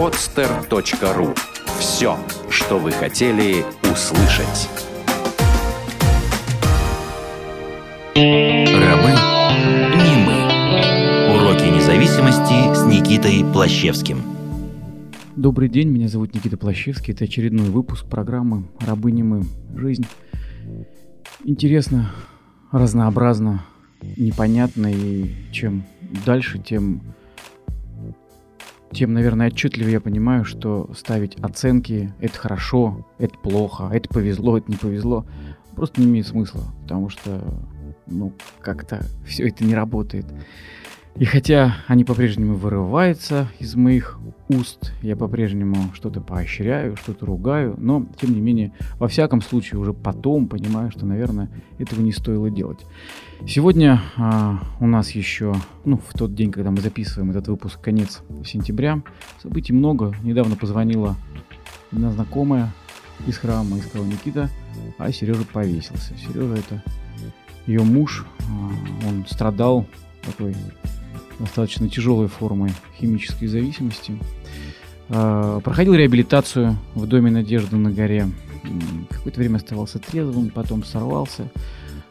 podster.ru Все, что вы хотели услышать. Рабы не мы. Уроки независимости с Никитой Плащевским. Добрый день, меня зовут Никита Плащевский. Это очередной выпуск программы «Рабы не мы. Жизнь». Интересно, разнообразно, непонятно, и чем дальше, тем, тем, наверное, отчетливее я понимаю, что ставить оценки – это хорошо, это плохо, это повезло, это не повезло, просто не имеет смысла, потому что, ну, как-то все это не работает. И хотя они по-прежнему вырываются из моих уст, я по-прежнему что-то поощряю, что-то ругаю, но, тем не менее, во всяком случае, уже потом понимаю, что, наверное, этого не стоило делать. Сегодня а, у нас еще, ну, в тот день, когда мы записываем этот выпуск, конец сентября, событий много. Недавно позвонила одна знакомая из храма и сказала, Никита, а Сережа повесился. Сережа это ее муж, а, он страдал такой достаточно тяжелой формой химической зависимости. А, проходил реабилитацию в доме Надежды на горе. Какое-то время оставался трезвым, потом сорвался.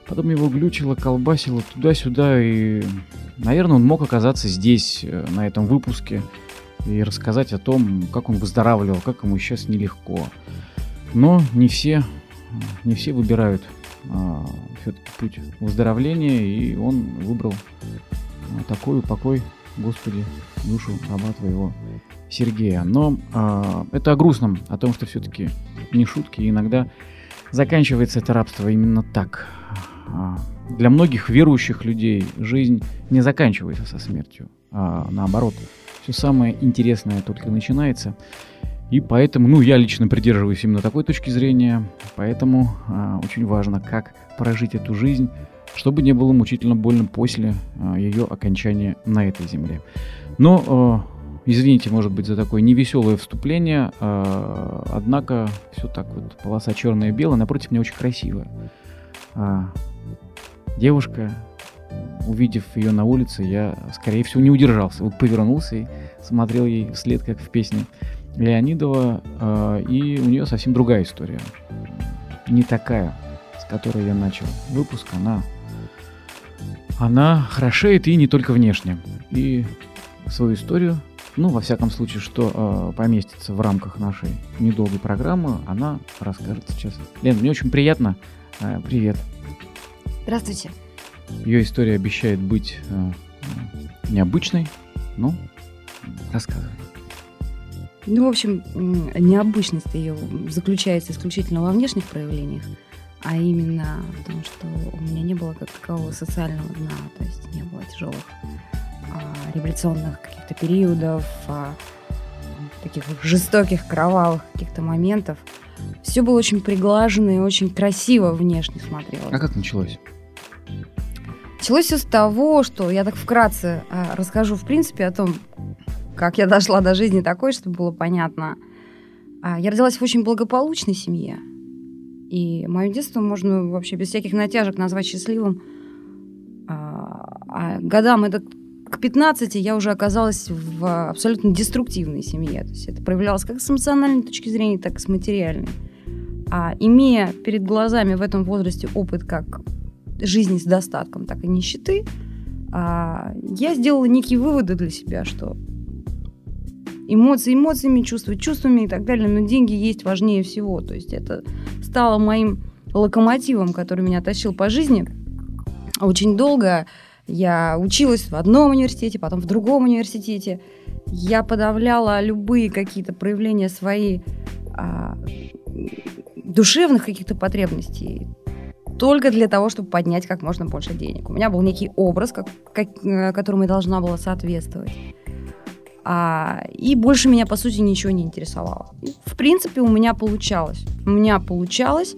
Потом его глючило, колбасило туда-сюда. И, наверное, он мог оказаться здесь, э, на этом выпуске, и рассказать о том, как он выздоравливал, как ему сейчас нелегко. Но не все, не все выбирают а, все-таки путь выздоровления, и он выбрал такой упокой, Господи, душу раба твоего Сергея. Но э, это о грустном, о том, что все-таки не шутки, иногда заканчивается это рабство именно так. А, для многих верующих людей жизнь не заканчивается со смертью, а наоборот, все самое интересное только начинается. И поэтому, ну, я лично придерживаюсь именно такой точки зрения, поэтому э, очень важно, как прожить эту жизнь чтобы не было мучительно больно после а, ее окончания на этой земле. Но, а, извините, может быть, за такое невеселое вступление, а, однако все так вот, полоса черная и белая, напротив меня очень красивая. Девушка, увидев ее на улице, я, скорее всего, не удержался. Вот повернулся и смотрел ей вслед, как в песне Леонидова, и у нее совсем другая история. Не такая, с которой я начал выпуск, она она хорошеет и не только внешне. И свою историю, ну, во всяком случае, что э, поместится в рамках нашей недолгой программы, она расскажет сейчас. Лен, мне очень приятно. Э, привет. Здравствуйте. Ее история обещает быть э, необычной. Ну, рассказывай. Ну, в общем, необычность ее заключается исключительно во внешних проявлениях а именно потому что у меня не было как такового социального дна, то есть не было тяжелых а, революционных каких-то периодов, а, таких жестоких, кровавых каких-то моментов. Все было очень приглажено и очень красиво внешне смотрелось. А как началось? Началось все с того, что я так вкратце а, расскажу, в принципе, о том, как я дошла до жизни такой, чтобы было понятно. А, я родилась в очень благополучной семье. И мое детство можно вообще без всяких натяжек назвать счастливым. А, а годам это к 15 я уже оказалась в абсолютно деструктивной семье. То есть это проявлялось как с эмоциональной точки зрения, так и с материальной. А имея перед глазами в этом возрасте опыт как жизни с достатком, так и нищеты, а, я сделала некие выводы для себя, что эмоции эмоциями, чувства чувствами и так далее, но деньги есть важнее всего. То есть это стало моим локомотивом, который меня тащил по жизни. Очень долго я училась в одном университете, потом в другом университете. Я подавляла любые какие-то проявления своей а, душевных каких-то потребностей только для того, чтобы поднять как можно больше денег. У меня был некий образ, как, как, э, которому я должна была соответствовать. А, и больше меня, по сути, ничего не интересовало. в принципе, у меня получалось. У меня получалось.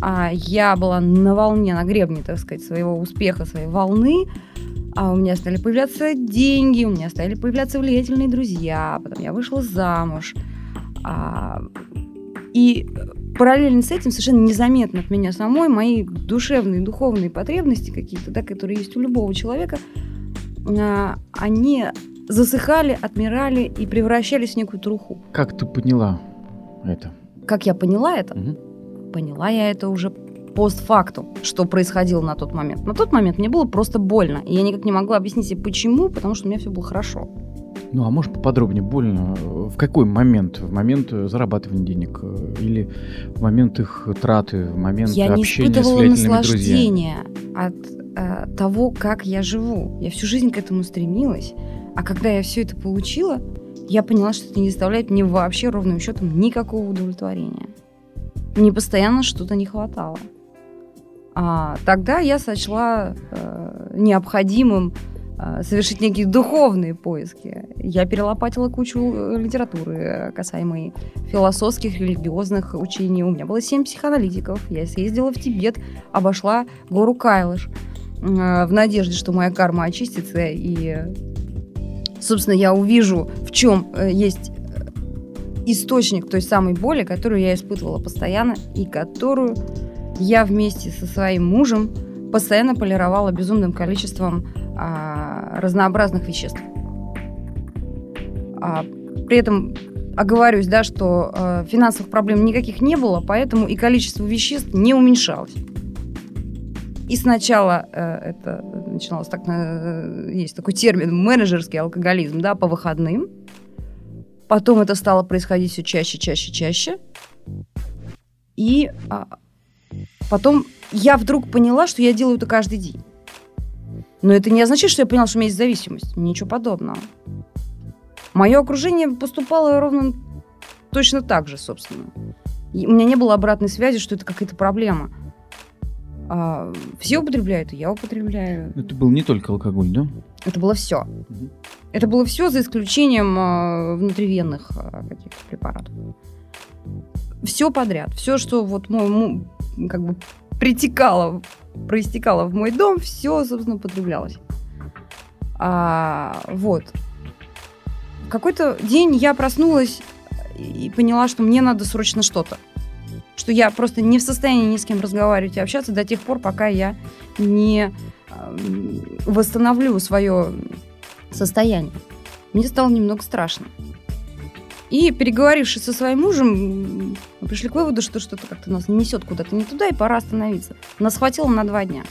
А, я была на волне, на гребне, так сказать, своего успеха, своей волны. А у меня стали появляться деньги, у меня стали появляться влиятельные друзья. Потом я вышла замуж. А, и параллельно с этим совершенно незаметно от меня самой мои душевные, духовные потребности какие-то, да, которые есть у любого человека, а, они засыхали, отмирали и превращались в некую труху. Как ты поняла это? Как я поняла это? Мгм. Поняла я это уже постфактум, что происходило на тот момент. На тот момент мне было просто больно, и я никак не могла объяснить себе, почему, потому что у меня все было хорошо. Ну, а можешь поподробнее, больно? В какой момент? В момент э, зарабатывания денег? э, Или в момент их траты? В момент я не общения с испытывала влиятельными друзьями? наслаждения от э, того, как я живу. Я всю жизнь к этому стремилась, а когда я все это получила, я поняла, что это не доставляет мне вообще ровным счетом никакого удовлетворения. Мне постоянно что-то не хватало. А тогда я сочла э, необходимым э, совершить некие духовные поиски. Я перелопатила кучу э, литературы э, касаемой философских, религиозных учений. У меня было семь психоаналитиков. Я съездила в Тибет, обошла гору Кайлыш в надежде, что моя карма очистится и, собственно, я увижу, в чем э, есть э, источник той самой боли, которую я испытывала постоянно и которую я вместе со своим мужем постоянно полировала безумным количеством а, разнообразных веществ. А, при этом оговорюсь, да, что э, финансовых проблем никаких не было, поэтому и количество веществ не уменьшалось. И сначала э, это начиналось так, э, есть такой термин менеджерский алкоголизм, да, по выходным. Потом это стало происходить все чаще, чаще, чаще. И а, потом я вдруг поняла, что я делаю это каждый день. Но это не означает, что я поняла, что у меня есть зависимость. Ничего подобного. Мое окружение поступало ровно точно так же, собственно. И у меня не было обратной связи, что это какая-то проблема. А, все употребляют, и я употребляю. Это был не только алкоголь, да? Это было все. Мгм. Это было все за исключением а, внутривенных а, каких-то препаратов. Все подряд. Все, что вот мой, му- как бы притекало, проистекало в мой дом, все, собственно, употреблялось. А, вот. В какой-то день я проснулась и поняла, что мне надо срочно что-то. Что я просто не в состоянии ни с кем разговаривать и общаться до тех пор, пока я не ам, восстановлю свое состояние. Мне стало немного страшно. И переговорившись со своим мужем, мы пришли к выводу, что что-то как-то нас несет куда-то не туда, и пора остановиться. Нас хватило на два дня.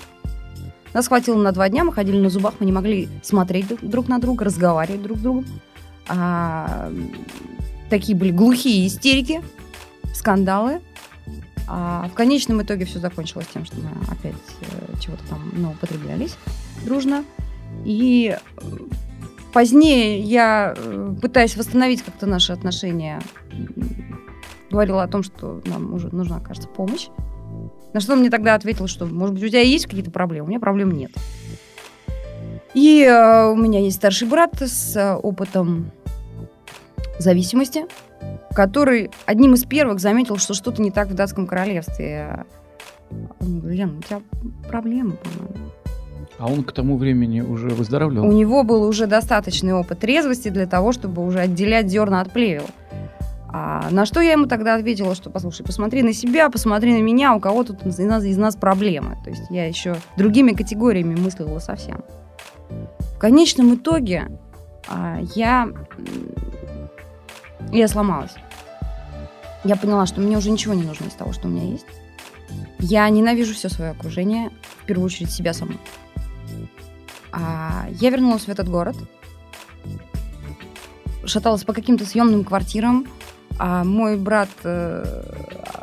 Нас хватило на два дня, мы ходили на зубах, мы не могли смотреть друг- на друга, разговаривать друг с другом. А, такие были глухие истерики, скандалы. А в конечном итоге все закончилось тем, что мы опять э, чего-то там ну, употреблялись дружно. И э, позднее я, э, пытаясь восстановить как-то наши отношения, говорила о том, что нам уже нужна, кажется, помощь. На что он мне тогда ответил, что, может быть, у тебя есть какие-то проблемы? У меня проблем нет. И у меня есть старший брат с опытом зависимости, который одним из первых заметил, что что-то не так в датском королевстве. Он говорит, Лен, у тебя проблемы, по-моему. А он к тому времени уже У выздоравливал? него был уже достаточный опыт трезвости для того, чтобы уже отделять зерна от плевел. А на что я ему тогда ответила, что послушай, посмотри на себя, посмотри на меня, у кого тут из нас, из нас проблемы. То есть я еще другими категориями мыслила совсем. В конечном итоге а, я, я сломалась. Я поняла, что мне уже ничего не нужно из того, что у меня есть. Я ненавижу все свое окружение, в первую очередь себя саму. А я вернулась в этот город, шаталась по каким-то съемным квартирам, а мой брат э,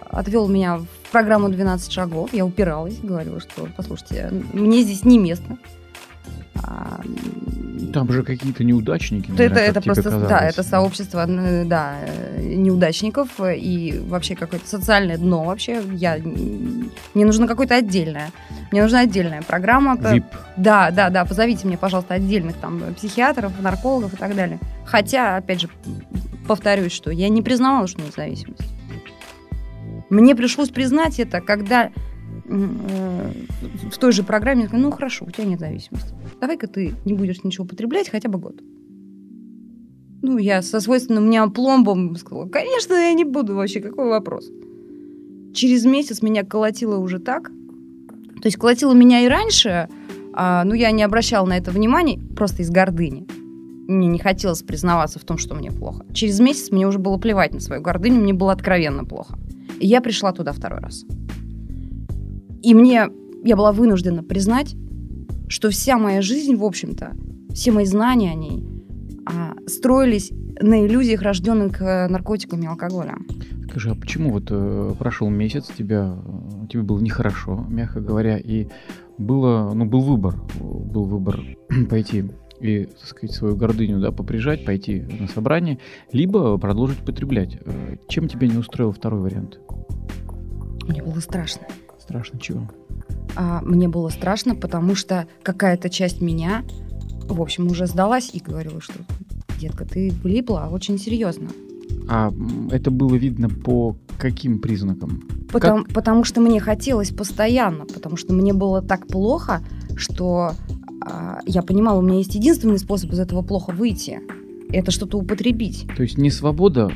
отвел меня в программу «12 шагов». Я упиралась, говорила, что, послушайте, мне здесь не место. А, Там же какие-то неудачники. это, наверное, это просто, да, казалось. это сообщество, да, э, неудачников и вообще какое-то социальное дно вообще. Я, мне нужно какое-то отдельное. Мне нужна отдельная программа. Вип. Да, да, да, позовите мне, пожалуйста, отдельных там психиатров, наркологов и так далее. Хотя, опять же, повторюсь, что я не признавала, что у меня зависимость. Мне пришлось признать это, когда в той же программе ну хорошо, у тебя нет зависимости. Давай-ка ты не будешь ничего употреблять хотя бы год. Ну, я со свойственным мне пломбом сказала, конечно, я не буду вообще, какой вопрос. Через месяц меня колотило уже так. То есть колотило меня и раньше, а, ну, я не обращала на это внимания, просто из гордыни. мне не хотелось признаваться в том, что мне плохо. Через месяц мне уже было плевать на свою гордыню, мне было откровенно плохо. И я пришла туда второй раз. И мне, я была вынуждена признать, что вся моя жизнь, в общем-то, все мои знания о ней а, строились на иллюзиях, рожденных э, наркотиками и алкоголем. Скажи, а почему вот э, прошел месяц, тебя, э, тебе было нехорошо, мягко говоря, и было, ну, был выбор, был выбор пойти и, так сказать, свою гордыню, да, поприжать, пойти на собрание, либо продолжить потреблять. Э, чем тебя не устроил второй вариант? Мне было страшно. Страшно чего? А, мне было страшно, потому что какая-то часть меня, в общем, уже сдалась и говорила, что, детка, ты влипла очень серьезно. А это было видно по каким признакам? Потому, как? потому что мне хотелось постоянно, потому что мне было так плохо, что а, я понимала, у меня есть единственный способ из этого плохо выйти. Это что-то употребить. То есть не свобода?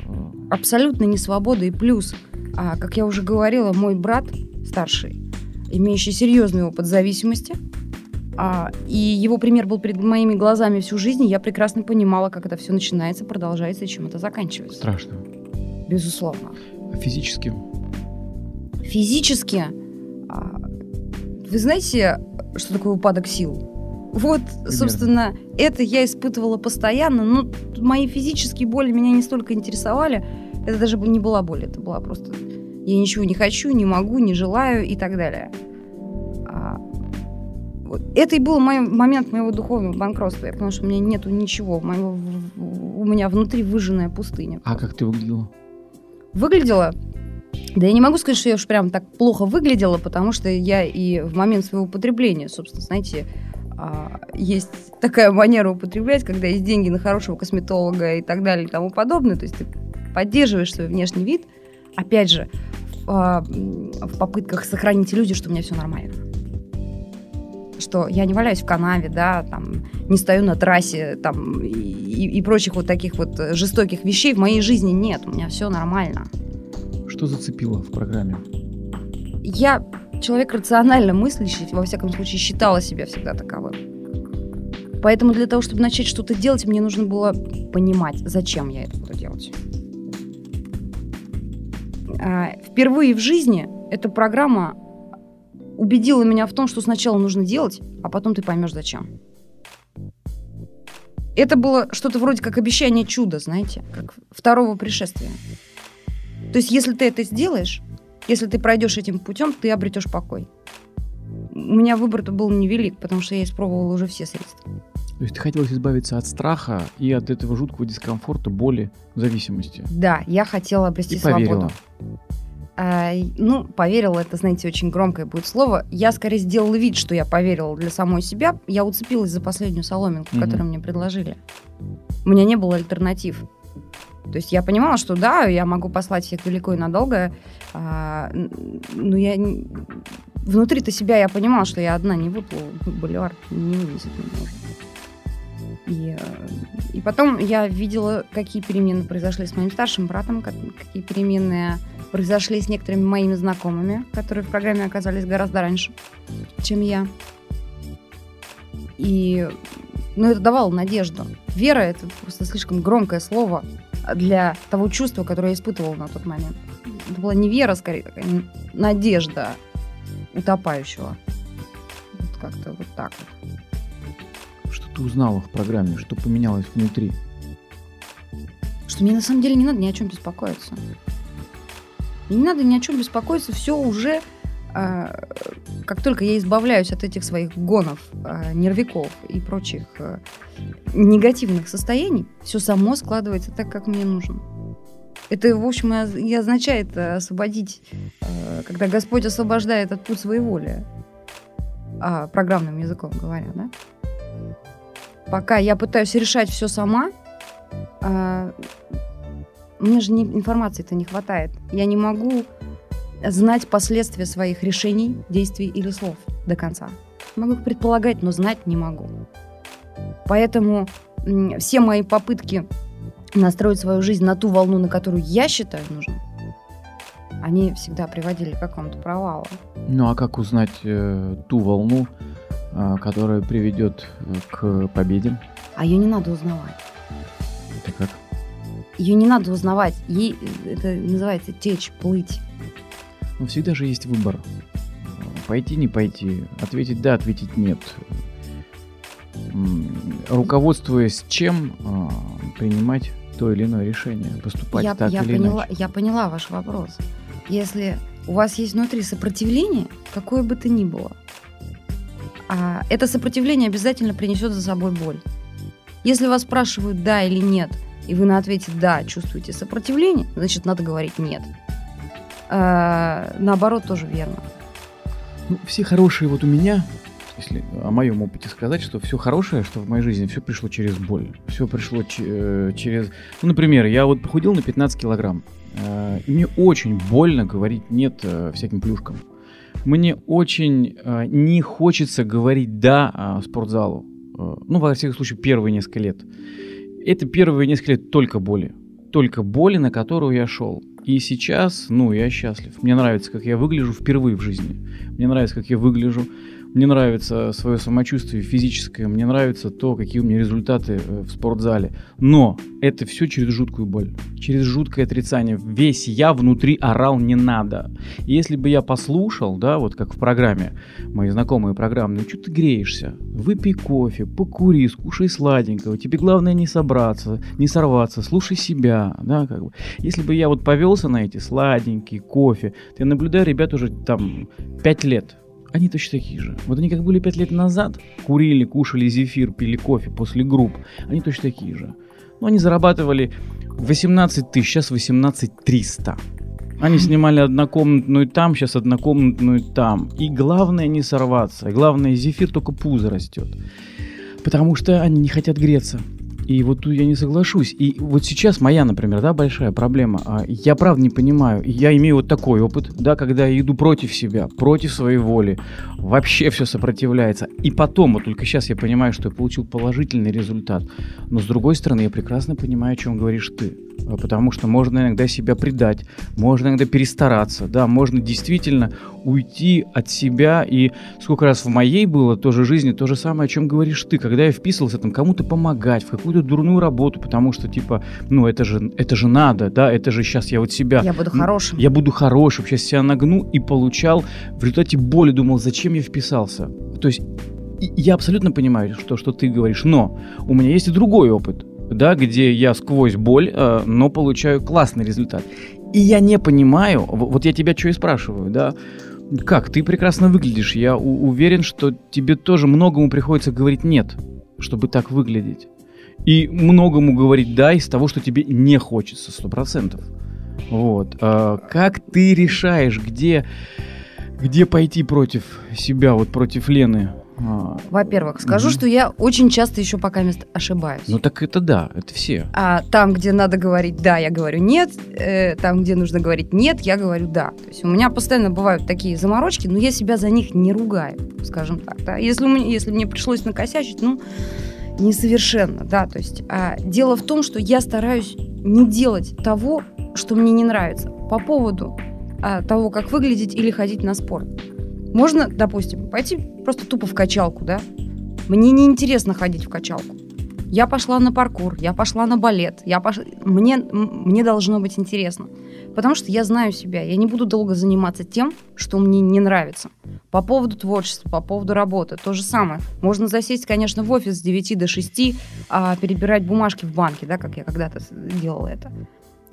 А Абсолютно не свобода. И плюс, а, как я уже говорила, мой брат старший, имеющий серьезный опыт зависимости, а, и его пример был перед моими глазами всю жизнь, и я прекрасно понимала, как это все начинается, продолжается и чем это заканчивается. Страшно. Безусловно. А физически? Физически? А, вы знаете, что такое упадок сил? Вот, Примерно. собственно, это я испытывала постоянно. Но мои физические боли меня не столько интересовали. Это даже не была боль, это была просто я ничего не хочу, не могу, не желаю и так далее. А, это и был мой момент моего духовного банкротства, потому что у меня нету ничего, моего, у меня внутри выжженная пустыня. А как ты выглядела? Выглядела да я не могу сказать, что я уж прям так плохо выглядела, потому что я и в момент своего употребления, собственно, знаете, а, есть такая манера употреблять, когда есть деньги на хорошего косметолога и так далее и тому подобное. То есть ты поддерживаешь свой внешний вид, опять же, в, а, в попытках сохранить иллюзию, что у меня все нормально. Что я не валяюсь в канаве, да, там, не стою на трассе, там, и, и прочих вот таких вот жестоких вещей в моей жизни нет, у меня все нормально. Что зацепило в программе? Я человек рационально мыслящий, во всяком случае, считала себя всегда таковым. Поэтому для того, чтобы начать что-то делать, мне нужно было понимать, зачем я это буду делать. А, впервые в жизни эта программа убедила меня в том, что сначала нужно делать, а потом ты поймешь, зачем. Это было что-то вроде как обещание чуда, знаете, как второго пришествия. То есть, если ты это сделаешь, если ты пройдешь этим путем, ты обретешь покой. У меня выбор-то был невелик, потому что я испробовала уже все средства. То есть ты хотелось избавиться от страха и от этого жуткого дискомфорта, боли, зависимости. Да, я хотела обрести и свободу. Поверила. А, ну, поверила, это, знаете, очень громкое будет слово. Я скорее сделала вид, что я поверила для самой себя. Я уцепилась за последнюю соломинку, угу. которую мне предложили. У меня не было альтернатив. То есть я понимала, что да, я могу послать всех далеко и надолго, а, но я внутри-то себя я понимала, что я одна не выплыву, боливар не вынесет меня уже. И, э, и потом я видела, какие перемены произошли с моим старшим братом, какие перемены произошли с некоторыми моими знакомыми, которые в программе оказались гораздо раньше, чем я. И ну, это давало надежду. Вера — это просто слишком громкое слово для того чувства, которое я испытывала на тот момент. Это была не вера, скорее, такая надежда утопающего. Вот как-то вот так вот. Ты узнала в программе? Что поменялось внутри? Что мне на самом деле не надо ни о чем беспокоиться. Не надо ни о чем беспокоиться, все уже а, как только я избавляюсь от этих своих гонов, а, нервиков и прочих а, негативных состояний, все само складывается так, как мне нужно. Это, в общем, и означает освободить, когда Господь освобождает от путь своей воли, программным языком говоря, да? Пока я пытаюсь решать все сама, мне же информации-то не хватает. Я не могу знать последствия своих решений, действий или слов до конца. Могу их предполагать, но знать не могу. Поэтому все мои попытки настроить свою жизнь на ту волну, на которую я считаю нужным, они всегда приводили к какому-то провалу. Ну а как узнать э, ту волну, а, которая приведет э, к победе. А ее не надо узнавать. Это как? Ее не надо узнавать. Ей э, это называется течь, плыть. Но всегда же есть выбор. Пойти, не пойти, ответить да, ответить нет. Руководствуясь чем принимать то или иное решение, поступать Я, так я или поняла, иначе. я поняла ваш вопрос. Если у вас есть внутри сопротивление, какое бы то ни было, а, это сопротивление обязательно принесет за собой боль. Если вас спрашивают да или нет, и вы на ответе да чувствуете сопротивление, значит надо говорить нет. А, наоборот тоже верно. Ну, все хорошие вот у меня, если о моем опыте сказать, что все хорошее, что в моей жизни, все пришло через боль. Все пришло э, через... Ну, например, я вот похудел на 15 килограмм. э, И мне очень больно говорить нет э, всяким плюшкам. Мне очень э, не хочется говорить да а, спортзалу. Э, Ну, во всяком случае, первые несколько лет. Это первые несколько лет только боли. Только боли, на которую я шел. И сейчас, ну, я счастлив. Мне нравится, как я выгляжу впервые в жизни. Мне нравится, как я выгляжу. Мне нравится свое самочувствие физическое. Мне нравится то, какие у меня результаты э, в спортзале. Но это все через жуткую боль. Через жуткое отрицание. Весь я внутри орал не надо. Если бы я послушал, да, вот как в программе, мои знакомые программные, что ты греешься? Выпей кофе, покури, скушай сладенького. Тебе главное не собраться, не сорваться, слушай себя, да, как бы. Если бы я вот повелся на эти сладенькие, кофе, я наблюдаю ребят уже там 5 лет. Они точно такие же. Вот они как были 5 лет назад, курили, кушали зефир, пили кофе после групп, они точно такие же. Но они зарабатывали 18 тысяч, сейчас 18 300. Они снимали однокомнатную там, сейчас однокомнатную там. И главное не сорваться. И главное, зефир только пузо растет. Потому что они не хотят греться. И вот тут я не соглашусь. И вот сейчас моя, например, да, большая проблема. А, Я правда не понимаю. Я имею вот такой опыт, да, когда я иду против себя, против своей воли. Вообще все сопротивляется. И потом, вот только сейчас я понимаю, что я получил положительный результат. Но с другой стороны, я прекрасно понимаю, о чем говоришь ты. А, Потому что можно иногда себя предать, можно иногда перестараться, да, можно действительно уйти от себя. И сколько раз в моей было тоже жизни то же самое, о чем говоришь ты, когда я вписывался там кому-то помогать, в какую-то дурную работу, потому что типа, ну это же, это же надо, да, это же сейчас я вот себя... Я буду хорошим. Я буду хорошим, сейчас себя нагну и получал в результате боли, думал, зачем я вписался. То есть я абсолютно понимаю, что, что ты говоришь, но у меня есть и другой опыт, да, где я сквозь боль, э, но получаю классный результат. И я не понимаю, вот я тебя что и спрашиваю, да, как, ты прекрасно выглядишь, я уверен, что тебе тоже многому приходится говорить нет, чтобы так выглядеть. И многому говорить да из того, что тебе не хочется, сто процентов. Вот. А как ты решаешь, где, где пойти против себя, вот против Лены? А, Во-первых, скажу, Мгм. что я очень часто еще пока ошибаюсь. ну так это да, это все. А там, где надо говорить да, я говорю нет. Э, там, где нужно говорить нет, я говорю да. То есть у меня постоянно бывают такие заморочки, но я себя за них не ругаю, скажем так. Да? Если, если мне пришлось накосячить, ну, несовершенно, да. То есть а, дело в том, что я стараюсь не делать того, что мне не нравится по поводу а, того, как выглядеть или ходить на спорт. Можно, допустим, пойти просто тупо в качалку, да? Мне не интересно ходить в качалку. Я пошла на паркур, я пошла на балет, я пош... мне, мне должно быть интересно. Потому что я знаю себя, я не буду долго заниматься тем, что мне не нравится. По поводу творчества, по поводу работы, то же самое. Можно засесть, конечно, в офис с 9 до 6, а перебирать бумажки в банке, да, как я когда-то делала это.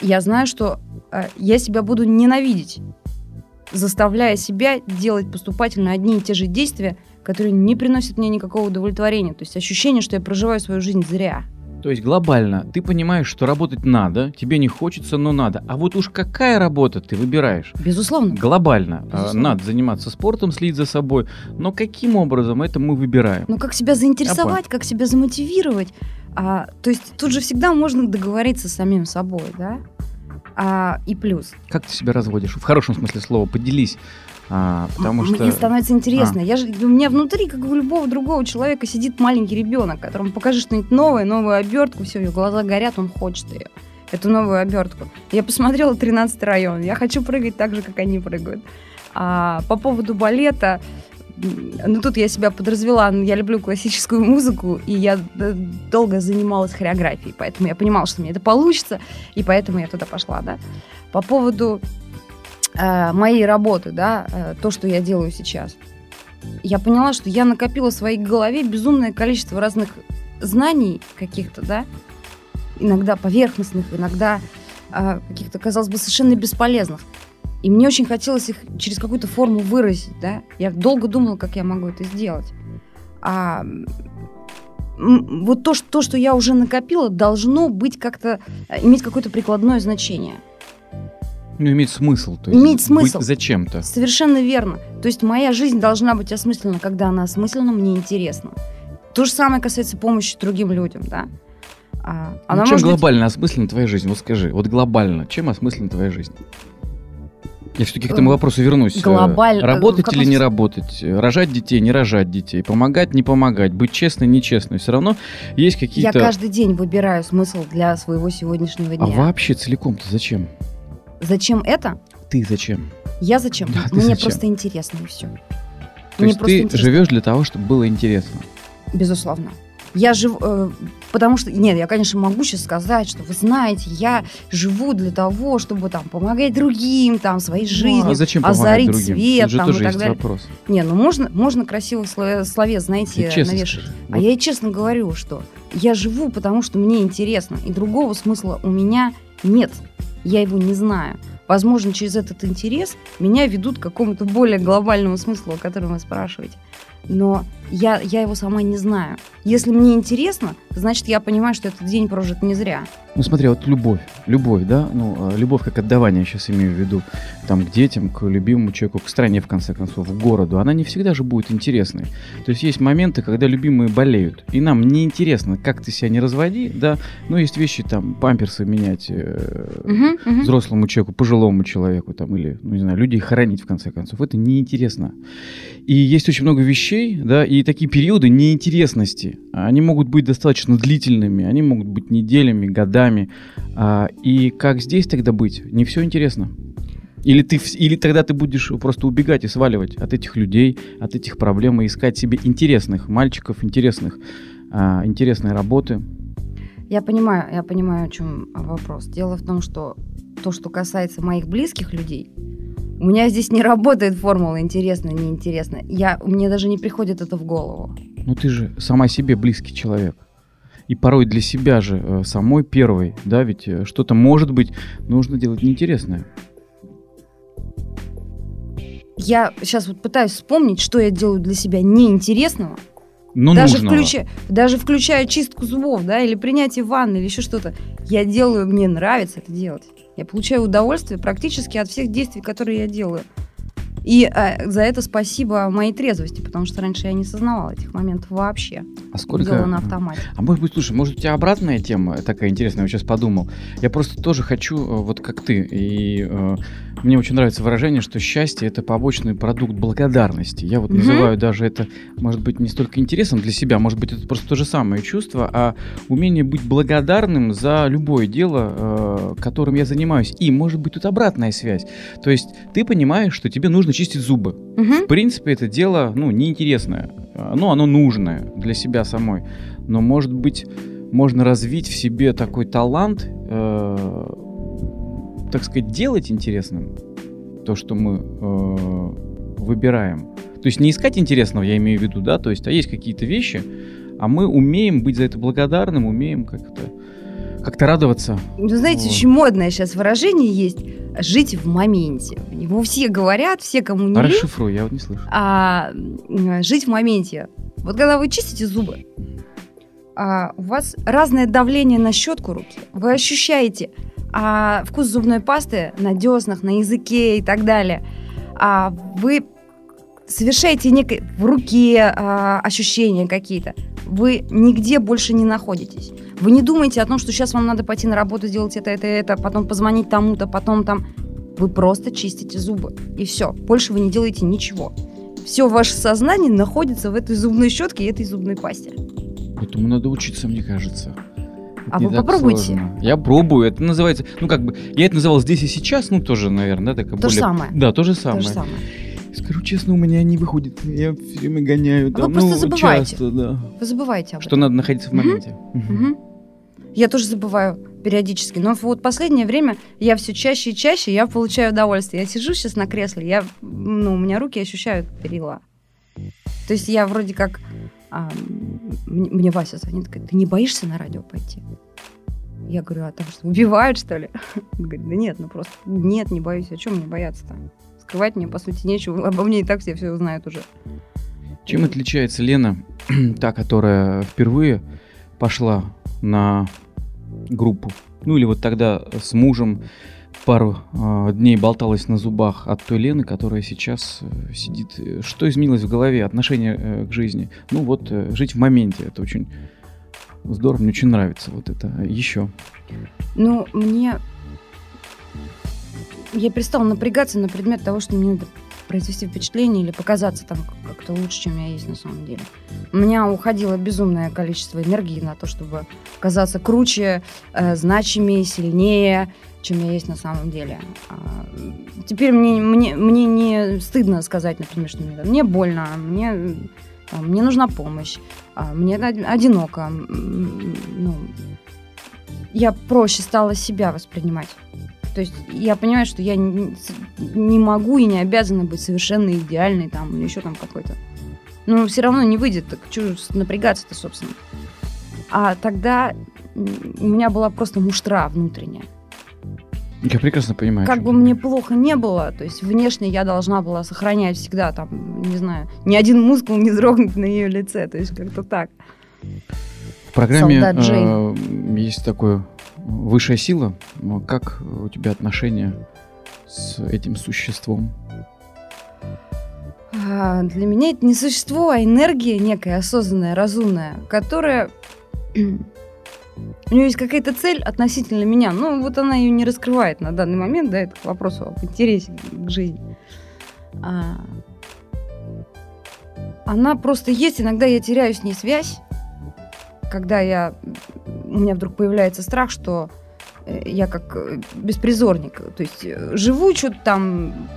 Я знаю, что э, я себя буду ненавидеть, заставляя себя делать поступательно одни и те же действия, которые не приносят мне никакого удовлетворения. То есть ощущение, что я проживаю свою жизнь зря. То есть глобально ты понимаешь, что работать надо, тебе не хочется, но надо. А вот уж какая работа ты выбираешь? Безусловно. Глобально. а, Безусловно. Надо заниматься спортом, следить за собой. Но каким образом это мы выбираем? Ну, как себя заинтересовать, как себя замотивировать. А, то есть тут же всегда можно договориться с самим собой, да? А, и плюс. Как ты себя разводишь? В хорошем смысле слова. Поделись. А, потому Мне что... становится интересно. Я же, у меня внутри, как у любого другого человека, сидит маленький ребенок, которому покажи что-нибудь новое, новую обертку, все, ее глаза горят, он хочет ее. Эту новую обертку. Я посмотрела 13 район. Я хочу прыгать так же, как они прыгают. А, по поводу балета, ну тут я себя подразвела, я люблю классическую музыку, и я долго занималась хореографией, поэтому я понимала, что мне это получится, и поэтому я туда пошла, да. По поводу э, моей работы, да, э, то, что я делаю сейчас, я поняла, что я накопила в своей голове безумное количество разных знаний каких-то, да, иногда поверхностных, иногда э, каких-то, казалось бы, совершенно бесполезных. И мне очень хотелось их через какую-то форму выразить, да. Я долго думала, как я могу это сделать. А вот то, что, то, что я уже накопила, должно быть как-то, э, иметь какое-то прикладное значение. Ну, иметь смысл. То есть иметь смысл. Быть зачем-то. Совершенно верно. То есть моя жизнь должна быть осмыслена, когда она осмыслена, мне интересно. То же самое касается помощи другим людям, да. А, она ну, чем глобально быть... осмыслена твоя жизнь? Вот скажи, вот глобально, чем осмыслена твоя жизнь? Я все-таки к этому вопросу вернусь. Глобально. Э, работать или не работать? Рожать детей, не рожать детей? Помогать, не помогать? Быть честной, нечестной? Все равно есть какие-то... Я каждый день выбираю смысл для своего сегодняшнего а дня. А вообще целиком-то зачем? Зачем это? Ты зачем? Я зачем? Да, Мне зачем? просто интересно и все. То Мне есть ты интересно. живешь для того, чтобы было интересно? Безусловно. Я живу, э, потому что, нет, я, конечно, могу сейчас сказать, что вы знаете, я живу для того, чтобы там помогать другим, там, своей жизни, ну, а зачем озарить другим? свет, там, тоже и так далее. Вопрос. Не, ну можно, можно красивых словес, знаете, навешать. Скажи. А вот. я и честно говорю, что я живу, потому что мне интересно, и другого смысла у меня нет. Я его не знаю. Возможно, через этот интерес меня ведут к какому-то более глобальному смыслу, о котором вы спрашиваете но я, я его сама не знаю. Если мне интересно, значит, я понимаю, что этот день прожит не зря. Ну смотри, вот любовь, любовь, да, ну а, любовь как отдавание, сейчас имею в виду, там к детям, к любимому человеку, к стране, в конце концов, к городу, она не всегда же будет интересной. То есть есть моменты, когда любимые болеют, и нам не интересно, как ты себя не разводи, да, но есть вещи, там, памперсы менять э, uh-huh, uh-huh. взрослому человеку, пожилому человеку, там, или, ну не знаю, людей хоронить, в конце концов, это неинтересно. И есть очень много вещей, да, и такие периоды неинтересности, они могут быть достаточно длительными, они могут быть неделями, годами. А, и как здесь тогда быть? Не все интересно. Или, ты, или тогда ты будешь просто убегать и сваливать от этих людей, от этих проблем и искать себе интересных мальчиков, интересных, а, интересной работы. Я понимаю, я понимаю, о чем вопрос. Дело в том, что то, что касается моих близких людей, у меня здесь не работает формула интересно, неинтересно. Я, мне даже не приходит это в голову. Ну ты же сама себе близкий человек. И порой для себя же э, самой первой, да, ведь э, что-то может быть нужно делать неинтересное. Я сейчас вот пытаюсь вспомнить, что я делаю для себя неинтересного. Но ну, даже, включая, даже включая чистку зубов, да, или принятие ванны, или еще что-то. Я делаю, мне нравится это делать. Я получаю удовольствие практически от всех действий, которые я делаю. И э, за это спасибо моей трезвости, потому что раньше я не сознавала этих моментов вообще. А сколько? Делала на автомате. А может быть, слушай, может у тебя обратная тема такая интересная, я сейчас подумал. Я просто тоже хочу, э, вот как ты, и э, мне очень нравится выражение, что счастье это побочный продукт благодарности. Я вот угу. называю даже это, может быть, не столько интересом для себя, может быть, это просто то же самое чувство, а умение быть благодарным за любое дело, э, которым я занимаюсь. И может быть тут обратная связь. То есть ты понимаешь, что тебе нужно чистить зубы. Угу. В принципе, это дело, ну, неинтересное. Ну, оно нужное для себя самой. Но, может быть, можно развить в себе такой талант, э, так сказать, делать интересным то, что мы э, выбираем. То есть не искать интересного, я имею в виду, да, то есть, а есть какие-то вещи, а мы умеем быть за это благодарным, умеем как-то как-то радоваться. Ну, знаете, вот. очень модное сейчас выражение есть жить в моменте. Его все говорят, все, кому не а Расшифруй, я вот не слышу. А, жить в моменте. Вот когда вы чистите зубы, а, у вас разное давление на щетку руки. Вы ощущаете а, вкус зубной пасты на деснах, на языке и так далее. А вы совершаете некое в руке а, ощущения какие-то. Вы нигде больше не находитесь. Вы не думаете о том, что сейчас вам надо пойти на работу, сделать это, это, это, потом позвонить тому-то, потом там. Вы просто чистите зубы. И все. Больше вы не делаете ничего. Все ваше сознание находится в этой зубной щетке и этой зубной пасте. Этому надо учиться, мне кажется. А вы попробуйте. Сложно. Я пробую. Это называется, ну как бы, я это называл здесь и сейчас, ну тоже, наверное, да, такая то более... же самое. Да, то же самое. То же самое Скажу честно, у меня не выходит. Я все время гоняю. А вы Там, просто ну, забываете. часто, да. Вы забываете об Что этом. надо находиться в моменте. Мгм. Мгм. Я тоже забываю периодически. Но вот последнее время я все чаще и чаще я получаю удовольствие. Я сижу сейчас на кресле, я, ну, у меня руки ощущают перила. То есть я вроде как... а, мне Вася звонит, говорит, ты не боишься на радио пойти? Я говорю, а там что, убивают, что ли? Он говорит, да нет, ну просто нет, не боюсь. А чем мне бояться-то? Скрывать мне, по сути, нечего. Обо мне и так все все знают уже. Чем отличается Лена, та, которая впервые пошла на группу? Ну или вот тогда с мужем пару э, дней болталась на зубах от той Лены, которая сейчас э, сидит. Что изменилось в голове, отношение э, к жизни? Ну вот э, жить в моменте, это очень здорово, мне очень нравится вот это. Еще. Ну, мне... Я перестала напрягаться на предмет того, что мне надо произвести впечатление или показаться там как-то лучше, чем я есть на самом деле. У меня уходило безумное количество энергии на то, чтобы казаться круче, э, значимее, сильнее, чем я есть на самом деле. А, теперь мне, мне, мне не стыдно сказать, например, что мне, мне больно, мне, мне нужна помощь, а, мне од- одиноко. Ну, я проще стала себя воспринимать. То есть я понимаю, что я не, могу и не обязана быть совершенно идеальной там или еще там какой-то. Но все равно не выйдет, так что напрягаться-то, собственно. А тогда у меня была просто муштра внутренняя. Я прекрасно понимаю. Как бы мне говоришь. плохо не было, то есть внешне я должна была сохранять всегда там, не знаю, ни один мускул не дрогнет на ее лице, то есть как-то так. В программе э, есть такое высшая сила. Как у тебя отношения с этим существом? А, Для меня это не существо, а энергия некая осознанная, разумная, которая... У нее есть какая-то цель относительно меня. Ну, вот она ее не раскрывает на данный момент, да, это к вопросу об интересе к жизни. А, Она просто есть, иногда я теряю с ней связь, когда я... У меня вдруг появляется страх, что э, я как э, беспризорник. То есть э, живу, что-то там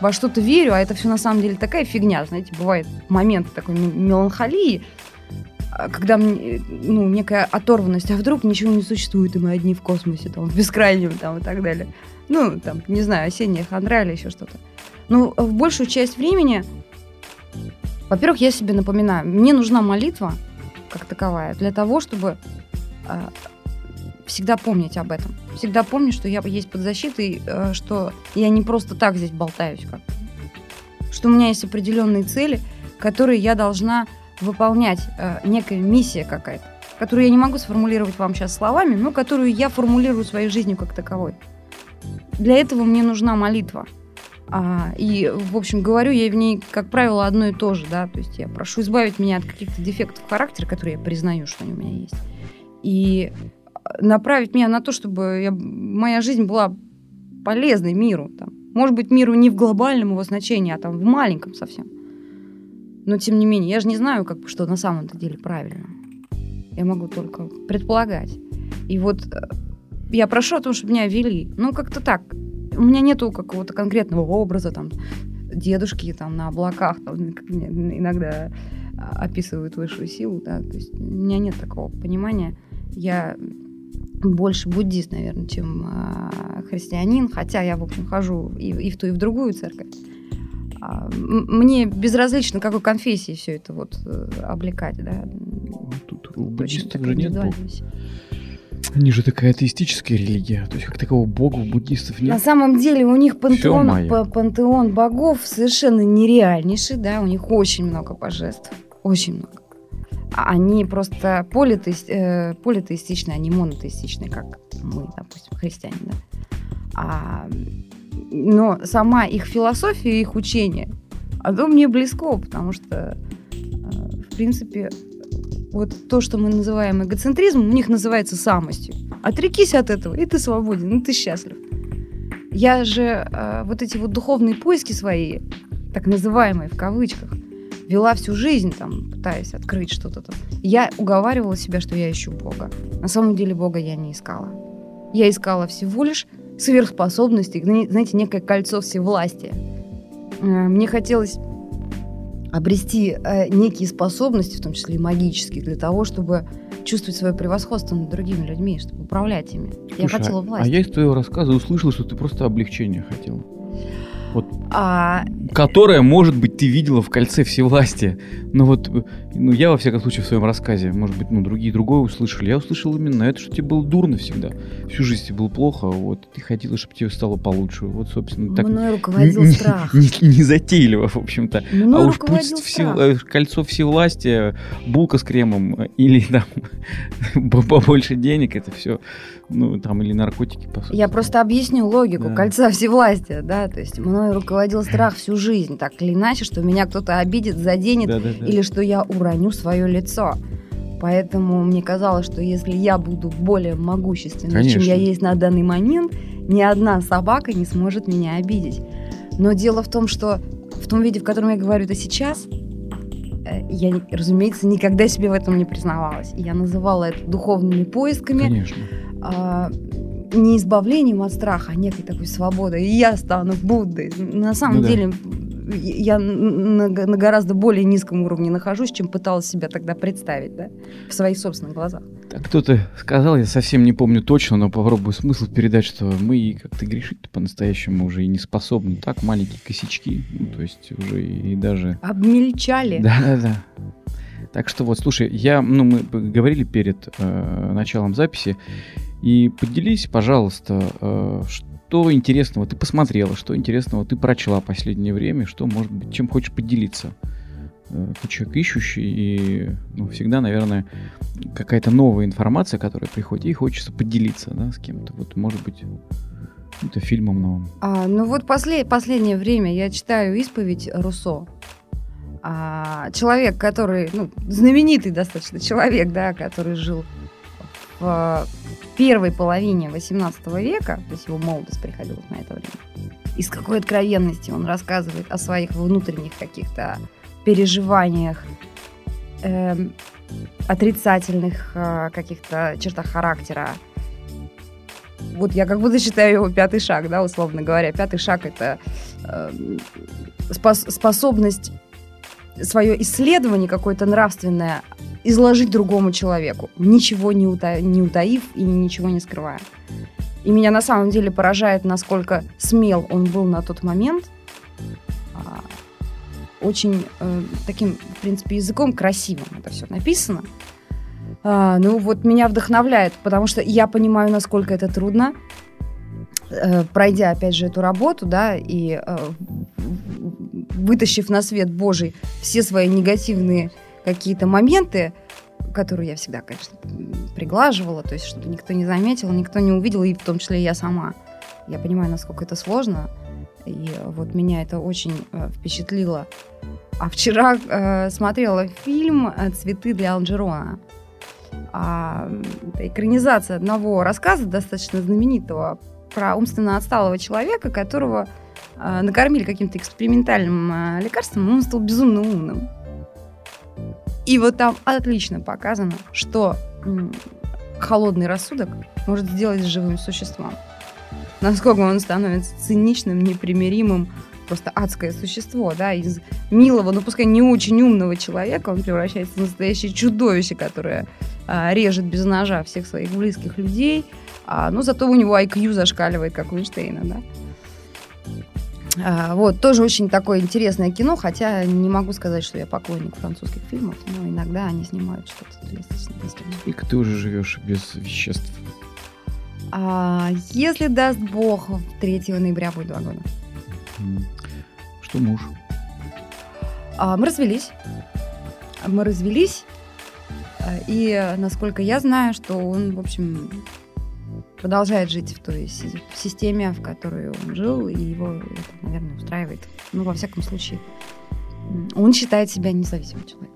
во что-то верю, а это все на самом деле такая фигня. Знаете, бывает момент такой меланхолии, когда мне, ну, некая оторванность, а вдруг ничего не существует, и мы одни в космосе, там, в бескрайнем, там, и так далее. Ну, там, не знаю, осенняя хандра или еще что-то. Ну, в большую часть времени, во-первых, я себе напоминаю, мне нужна молитва, как таковая, для того, чтобы а, всегда помнить об этом. Всегда помнить, что я есть под защитой, э, что я не просто так здесь болтаюсь как что у меня есть определенные цели, которые я должна выполнять, э, некая миссия какая-то, которую я не могу сформулировать вам сейчас словами, но которую я формулирую своей жизнью как таковой. Для этого мне нужна молитва. А, и, в общем, говорю я в ней, как правило, одно и то же, да, то есть я прошу избавить меня от каких-то дефектов характера, которые я признаю, что они у меня есть, и направить меня на то, чтобы я- моя жизнь была полезной миру, там. может быть, миру не в глобальном его значении, а там в маленьком совсем. Но, тем не менее, я же не знаю, как что на самом-то деле правильно. Я могу только предполагать. И вот э, я прошу о том, чтобы меня вели. Ну, как-то так. У меня нету какого-то конкретного образа, там, дедушки там на облаках, там, иногда а, описывают высшую силу, да, то есть у меня нет такого понимания. Я больше буддист, наверное, чем а, христианин, хотя я, в общем, хожу и, и в ту, и в другую церковь. А, мне безразлично, какой конфессии все это вот э, облекать, да. Ну, Тут у буддистов же нет бога. Они же такая атеистическая религия. То есть как такового бога у буддистов На нет. самом деле у них пантеон, пантеон богов совершенно нереальнейший, да, у них очень много божеств, очень много. А Они просто политеис- э, политеистичные, они монотеистичные, как мы, допустим, христиане, да. А, но сама их философия, их учение, оно мне близко, потому что, э, в принципе, вот то, что мы называем эгоцентризмом, у них называется самостью. Отрекись от этого, и ты свободен, и ты счастлив. Я же э, вот эти вот духовные поиски свои, так называемые в кавычках, вела всю жизнь, там, пытаясь открыть что-то там. Я уговаривала себя, что я ищу Бога. На самом деле Бога я не искала. Я искала всего лишь сверхспособности, зна- знаете, некое кольцо всевластия. мне хотелось обрести э, некие способности, в том числе и магические, для того, чтобы чувствовать свое превосходство над другими людьми, чтобы управлять ими. Слушай, я хотела а- власть. А я из твоего рассказа услышала, что ты просто облегчение хотела. А, Которое, может быть, ты видела в кольце всевластия. Но вот, э, ну, я, во всяком случае, в своем рассказе, может быть, ну, другие другое услышали. Я услышал именно это, что тебе было дурно всегда. Всю жизнь тебе было плохо, вот, ты хотела, чтобы тебе стало получше. Вот, собственно, так... мной руководил не- страх. не- Незатейливо, в общем-то. А уж путь все- э, кольцо всевластия, булка с кремом э, или там по- побольше денег, это все, ну, там, или наркотики, по сути. Я просто объясню логику Да. кольца всевластия, да, то есть мной руководил страх всю жизнь, так или иначе, что меня кто-то обидит, заденет, Да-да-да. или что я уроню свое лицо. Поэтому мне казалось, что если я буду более могущественной, чем Конечно. я есть на данный момент, ни одна собака не сможет меня обидеть. Но дело в том, что в том виде, в котором я говорю это сейчас, э, я, разумеется, никогда себе в этом не признавалась. И Я называла это духовными поисками, Конечно. А, не избавлением от страха, а некой такой свободой. И я стану Буддой. На самом Ну да. деле я на, на гораздо более низком уровне нахожусь, чем пыталась себя тогда представить, да, в своих собственных глазах. Так кто-то сказал, я совсем не помню точно, но попробую смысл передать, что мы как-то грешить по-настоящему уже и не способны. Так, маленькие косячки, ну, то есть уже и, и даже... Обмельчали. Да-да-да. Так что вот, слушай, я, ну, мы говорили перед э, началом записи, и поделись, пожалуйста, э, что интересного ты посмотрела, что интересного ты прочла последнее время, что, может быть, чем хочешь поделиться. Э, Ты человек ищущий, и ну, всегда, наверное, какая-то новая информация, которая приходит, и хочется поделиться да, с кем-то. Вот, может быть, каким-то фильмом новым. А, ну вот после, последнее время я читаю исповедь Руссо. А, человек, который, ну, знаменитый достаточно человек, да, который жил в первой половине 18 века, то есть его молодость приходилась на это время. И с какой откровенностью он рассказывает о своих внутренних каких-то переживаниях, эм, отрицательных э, каких-то чертах характера. Вот я как будто считаю его пятый шаг, да, условно говоря. Пятый шаг это эм, спос- способность свое исследование какое-то нравственное изложить другому человеку, ничего не, ута- не утаив и ничего не скрывая. И меня на самом деле поражает, насколько смел он был на тот момент. А, Очень э, таким, в принципе, языком красивым это все написано. А, ну вот меня вдохновляет, потому что я понимаю, насколько это трудно. Э, пройдя, опять же, эту работу, да, и э, вытащив на свет Божий все свои негативные какие-то моменты, которые я всегда, конечно, приглаживала, то есть чтобы никто не заметил, никто не увидел, и в том числе я сама. Я понимаю, насколько это сложно, и вот меня это очень э, впечатлило. А вчера э, смотрела фильм э, «Цветы для Алджерона». А, это экранизация одного рассказа, достаточно знаменитого, про умственно отсталого человека, которого накормили каким-то экспериментальным э, лекарством, он стал безумно умным. И вот там отлично показано, что холодный рассудок может сделать с живым существом. Насколько он становится циничным, непримиримым, просто адское существо, да, из милого, ну пускай не очень умного человека он превращается в настоящее чудовище, которое а, режет без ножа всех своих близких людей, а, но зато у него IQ зашкаливает, как у Эйнштейна, да. А, вот, тоже очень такое интересное кино, хотя не могу сказать, что я поклонник французских фильмов, но иногда они снимают что-то достаточно достойное. Сколько ты уже живешь без веществ? А, если даст бог, 3 ноября будет два года. Что муж? А, мы развелись. Мы развелись. а, И, насколько я знаю, что он, в общем, продолжает жить в той си- системе, в которой он жил, и его это, устраивает. Ну, во всяком случае, он считает себя независимым человеком.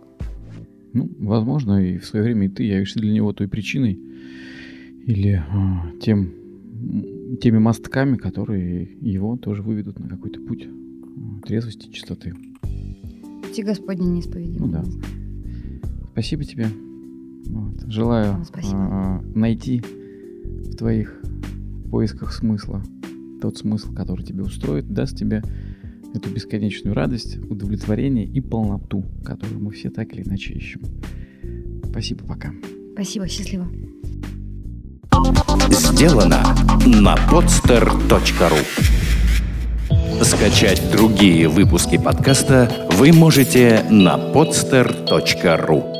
Ну, возможно, и в свое время и ты явишься для него той причиной или а, тем, теми мостками, которые его тоже выведут на какой-то путь а, трезвости, чистоты. Пути Господни неисповедимы. Ну да. Спасибо тебе. Вот. Желаю спасибо. а, найти в твоих поисках смысла тот смысл, который тебе устроит, даст тебе эту бесконечную радость, удовлетворение и полноту, которую мы все так или иначе ищем. Спасибо, пока. Спасибо, счастливо. Сделано на podster.ru Скачать другие выпуски подкаста вы можете на podster.ru